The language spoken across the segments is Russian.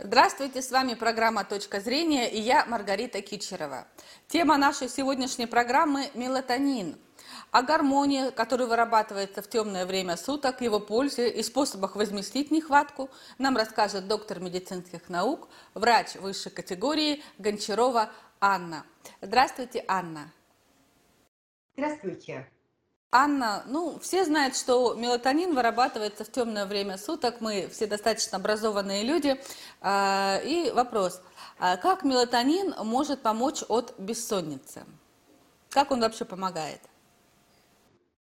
Здравствуйте, с вами программа «Точка зрения» и я Маргарита Кичерова. Тема нашей сегодняшней программы – мелатонин. О гормоне, который вырабатывается в темное время суток, его пользе и способах возместить нехватку, нам расскажет доктор медицинских наук, врач высшей категории Гончарова Анна. Здравствуйте, Анна. Здравствуйте. Анна, ну, все знают, что мелатонин вырабатывается в темное время суток. Мы все достаточно образованные люди. А, и вопрос, а как мелатонин может помочь от бессонницы? Как он вообще помогает?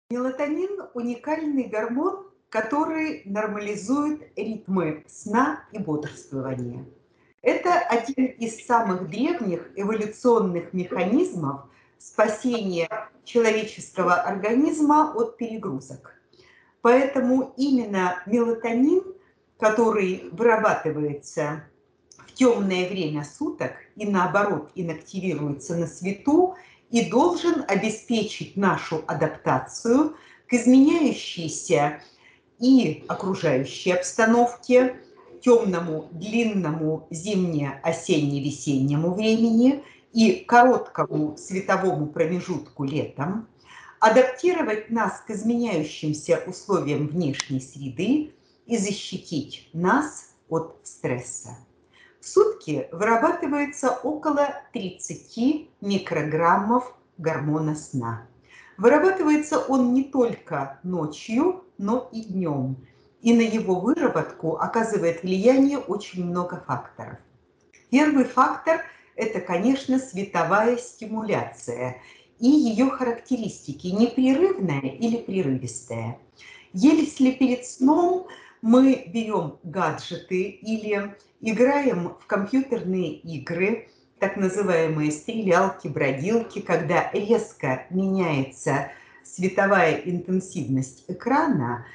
Мелатонин – уникальный гормон, который нормализует ритмы сна и бодрствования. Это один из самых древних эволюционных механизмов спасения человеческого организма от перегрузок. Поэтому именно мелатонин, который вырабатывается в темное время суток и наоборот инактивируется на свету, и должен обеспечить нашу адаптацию к изменяющейся и окружающей обстановке, темному, длинному зимне-осенне-весеннему времени и короткому световому промежутку летом, адаптировать нас к изменяющимся условиям внешней среды и защитить нас от стресса. В сутки вырабатывается около 30 микрограммов гормона сна. Вырабатывается он не только ночью, но и днем. И на его выработку оказывает влияние очень много факторов. Первый фактор – это, конечно, световая стимуляция и ее характеристики – непрерывная или прерывистая. Если перед сном мы берем гаджеты или играем в компьютерные игры, так называемые стрелялки, бродилки, когда резко меняется световая интенсивность экрана,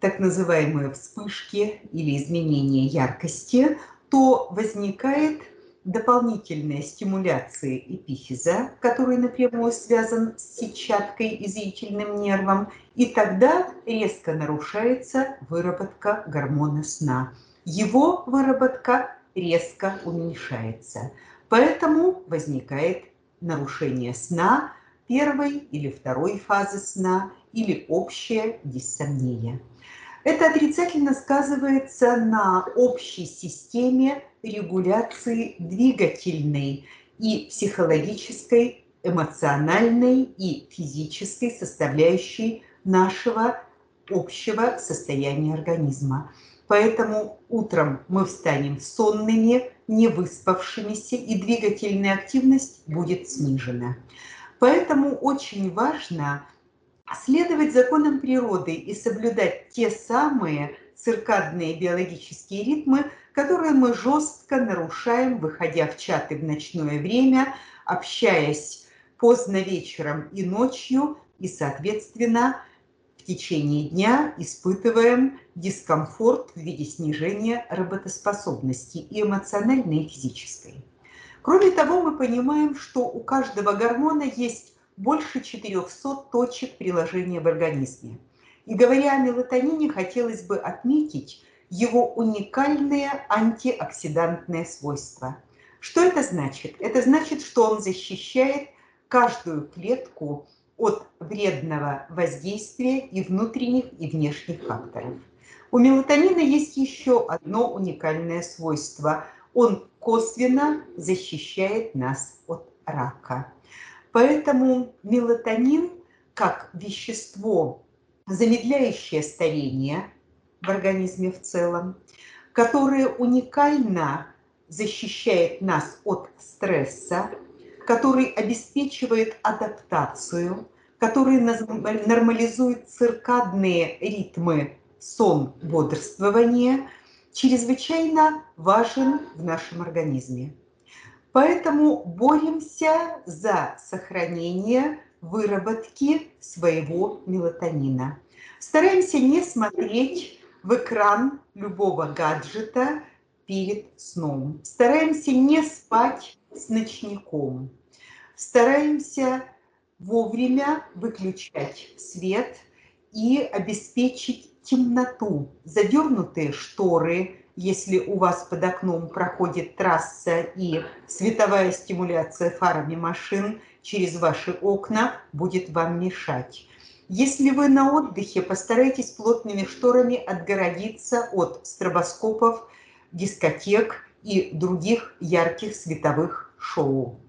так называемые вспышки или изменения яркости, то возникает дополнительная стимуляция эпифиза, который напрямую связан с сетчаткой и зрительным нервом, и тогда резко нарушается выработка гормона сна. Его выработка резко уменьшается. Поэтому возникает нарушение сна первой или второй фазы сна или общее диссомния. Это отрицательно сказывается на общей системе регуляции двигательной и психологической, эмоциональной и физической составляющей нашего общего состояния организма. Поэтому утром мы встанем сонными, не выспавшимися, и двигательная активность будет снижена. Поэтому очень важно следовать законам природы и соблюдать те самые циркадные биологические ритмы, которые мы жестко нарушаем, выходя в чаты в ночное время, общаясь поздно вечером и ночью, и, соответственно, в течение дня испытываем дискомфорт в виде снижения работоспособности и эмоциональной, и физической. Кроме того, мы понимаем, что у каждого гормона есть больше 400 точек приложения в организме. И говоря о мелатонине, хотелось бы отметить его уникальные антиоксидантные свойства. Что это значит? Это значит, что он защищает каждую клетку от вредного воздействия и внутренних, и внешних факторов. У мелатонина есть еще одно уникальное свойство. Он косвенно защищает нас от рака. Поэтому мелатонин как вещество, замедляющее старение в организме в целом, которое уникально защищает нас от стресса, который обеспечивает адаптацию, который нормализует циркадные ритмы сон, бодрствования, чрезвычайно важен в нашем организме. Поэтому боремся за сохранение выработки своего мелатонина. Стараемся не смотреть в экран любого гаджета перед сном. Стараемся не спать с ночником. Стараемся вовремя выключать свет и обеспечить темноту. Задернутые шторы, если у вас под окном проходит трасса и световая стимуляция фарами машин через ваши окна будет вам мешать. Если вы на отдыхе, постарайтесь плотными шторами отгородиться от стробоскопов, дискотек и других ярких световых шоу.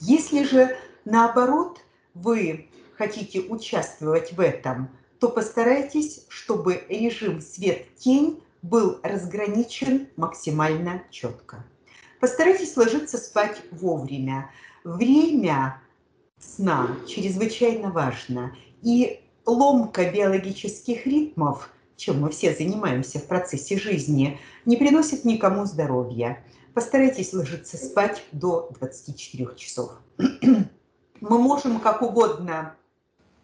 Если же наоборот вы хотите участвовать в этом, то постарайтесь, чтобы режим свет-тень был разграничен максимально четко. Постарайтесь ложиться спать вовремя. Время сна чрезвычайно важно. И ломка биологических ритмов, чем мы все занимаемся в процессе жизни, не приносит никому здоровья. Постарайтесь ложиться спать до 24 часов. Мы можем как угодно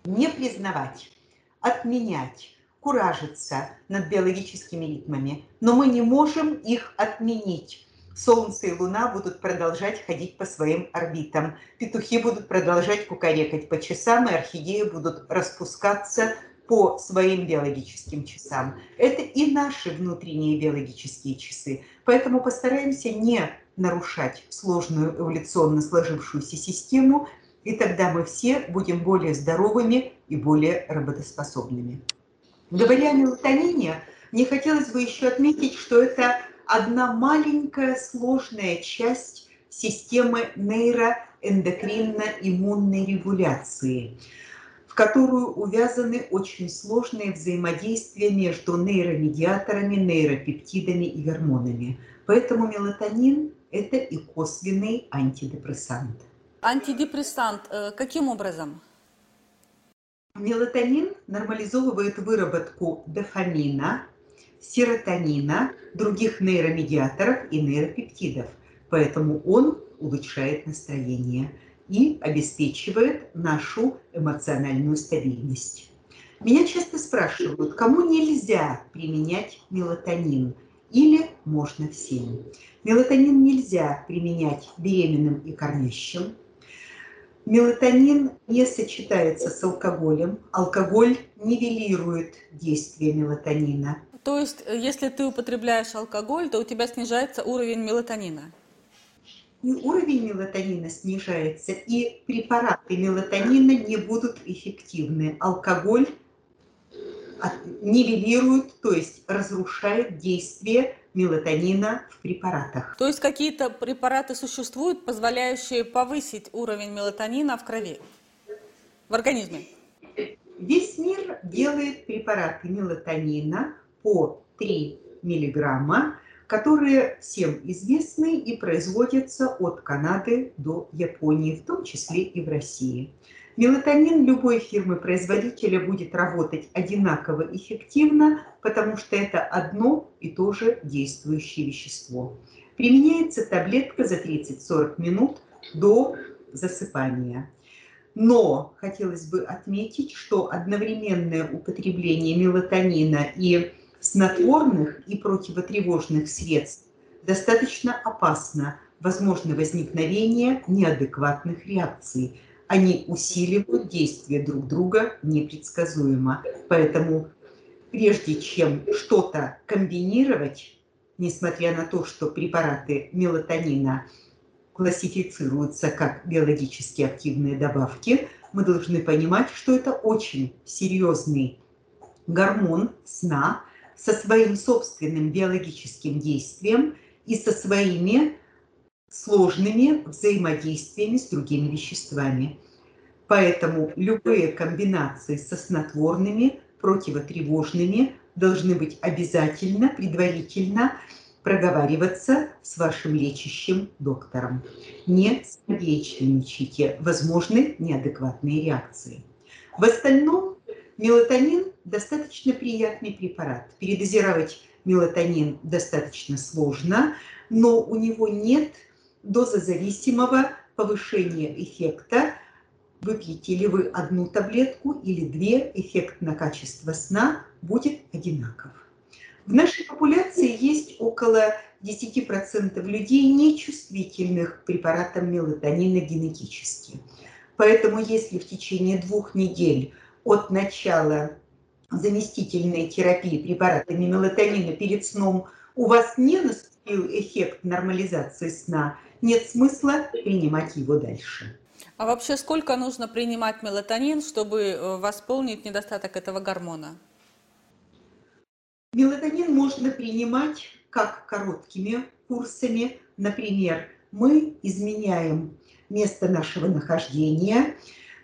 не признавать, отменять, куражиться над биологическими ритмами, но мы не можем их отменить Солнце и Луна будут продолжать ходить по своим орбитам. Петухи будут продолжать кукарекать по часам, и орхидеи будут распускаться по своим биологическим часам. Это и наши внутренние биологические часы. Поэтому постараемся не нарушать сложную эволюционно сложившуюся систему, и тогда мы все будем более здоровыми и более работоспособными. Говоря о мелатонине, мне хотелось бы еще отметить, что это одна маленькая сложная часть системы нейроэндокринно-иммунной регуляции, в которую увязаны очень сложные взаимодействия между нейромедиаторами, нейропептидами и гормонами. Поэтому мелатонин – это и косвенный антидепрессант. Антидепрессант э, каким образом? Мелатонин нормализовывает выработку дофамина, серотонина, других нейромедиаторов и нейропептидов. Поэтому он улучшает настроение и обеспечивает нашу эмоциональную стабильность. Меня часто спрашивают, кому нельзя применять мелатонин или можно всем. Мелатонин нельзя применять беременным и кормящим. Мелатонин не сочетается с алкоголем. Алкоголь нивелирует действие мелатонина. То есть, э, если ты употребляешь алкоголь, то у тебя снижается уровень мелатонина? И уровень мелатонина снижается, и препараты мелатонина не будут эффективны. Алкоголь нивелирует, то есть разрушает действие мелатонина в препаратах. То есть какие-то препараты существуют, позволяющие повысить уровень мелатонина в крови, в организме? Весь мир делает препараты мелатонина, по 3 миллиграмма, которые всем известны и производятся от Канады до Японии, в том числе и в России. Мелатонин любой фирмы-производителя будет работать одинаково эффективно, потому что это одно и то же действующее вещество. Применяется таблетка за 30-40 минут до засыпания. Но хотелось бы отметить, что одновременное употребление мелатонина и снотворных и противотревожных средств достаточно опасно. Возможно возникновение неадекватных реакций. Они усиливают действие друг друга непредсказуемо. Поэтому прежде чем что-то комбинировать, несмотря на то, что препараты мелатонина классифицируются как биологически активные добавки, мы должны понимать, что это очень серьезный гормон сна, со своим собственным биологическим действием и со своими сложными взаимодействиями с другими веществами. Поэтому любые комбинации со снотворными, противотревожными должны быть обязательно, предварительно проговариваться с вашим лечащим доктором. Не скорее возможны неадекватные реакции. В остальном Мелатонин – достаточно приятный препарат. Передозировать мелатонин достаточно сложно, но у него нет дозозависимого повышения эффекта. Выпьете ли вы одну таблетку или две, эффект на качество сна будет одинаков. В нашей популяции есть около 10% людей, нечувствительных к препаратам мелатонина генетически. Поэтому если в течение двух недель от начала заместительной терапии препаратами мелатонина перед сном у вас не наступил эффект нормализации сна, нет смысла принимать его дальше. А вообще сколько нужно принимать мелатонин, чтобы э, восполнить недостаток этого гормона? Мелатонин можно принимать как короткими курсами. Например, мы изменяем место нашего нахождения.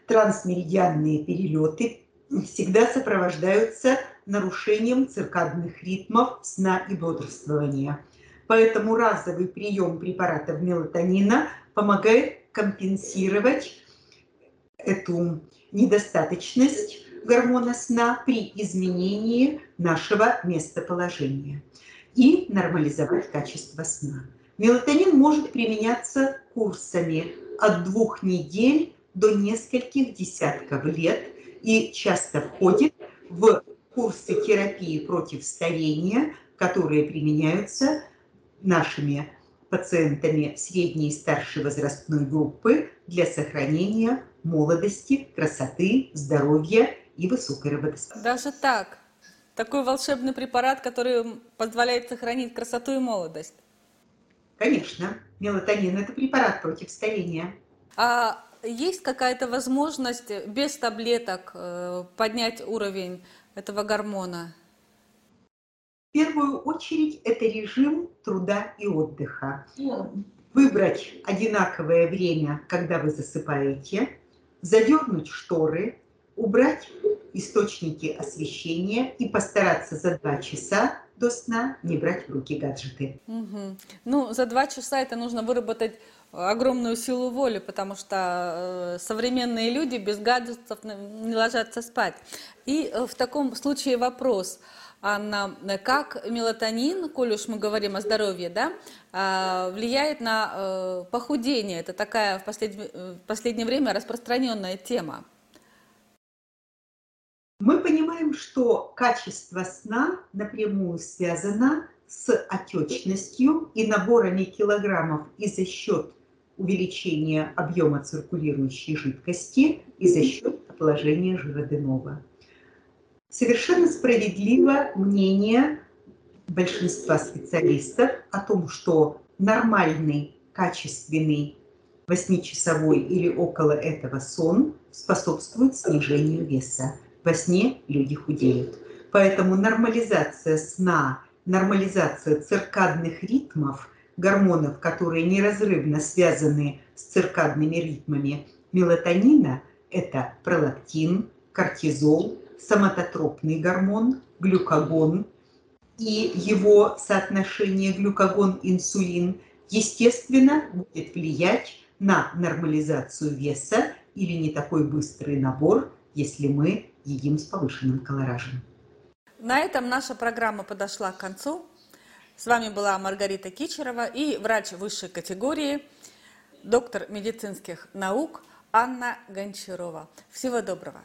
Трансмеридианные перелеты всегда сопровождаются нарушением циркадных ритмов сна и бодрствования. Поэтому разовый прием препаратов мелатонина помогает компенсировать эту недостаточность гормона сна при изменении нашего местоположения и нормализовать качество сна. Мелатонин может применяться курсами от двух недель до нескольких десятков лет и часто входит в курсы терапии против старения, которые применяются нашими пациентами средней и старшей возрастной группы для сохранения молодости, красоты, здоровья и высокой работоспособности. Даже так? Такой волшебный препарат, который позволяет сохранить красоту и молодость? Конечно. Мелатонин – это препарат против старения. А есть какая-то возможность без таблеток э, поднять уровень этого гормона? В первую очередь это режим труда и отдыха. Выбрать одинаковое время, когда вы засыпаете, задернуть шторы, убрать источники освещения и постараться за два часа до сна не брать в руки гаджеты. Угу. Ну, за два часа это нужно выработать огромную силу воли, потому что э, современные люди без гаджетов не ложатся спать. И э, в таком случае вопрос, Анна, как мелатонин, коль уж мы говорим о здоровье, да, э, влияет на э, похудение? Это такая в последнее, в последнее время распространенная тема. Мы понимаем, что качество сна напрямую связано с отечностью и наборами килограммов и за счет увеличения объема циркулирующей жидкости и за счет отложения жироденова. Совершенно справедливо мнение большинства специалистов о том, что нормальный, качественный восьмичасовой или около этого сон способствует снижению веса во сне люди худеют. Поэтому нормализация сна, нормализация циркадных ритмов, гормонов, которые неразрывно связаны с циркадными ритмами мелатонина, это пролактин, кортизол, соматотропный гормон, глюкагон и его соотношение глюкагон-инсулин, естественно, будет влиять на нормализацию веса или не такой быстрый набор, если мы едим с повышенным колоражем. На этом наша программа подошла к концу. С вами была Маргарита Кичерова и врач высшей категории, доктор медицинских наук Анна Гончарова. Всего доброго!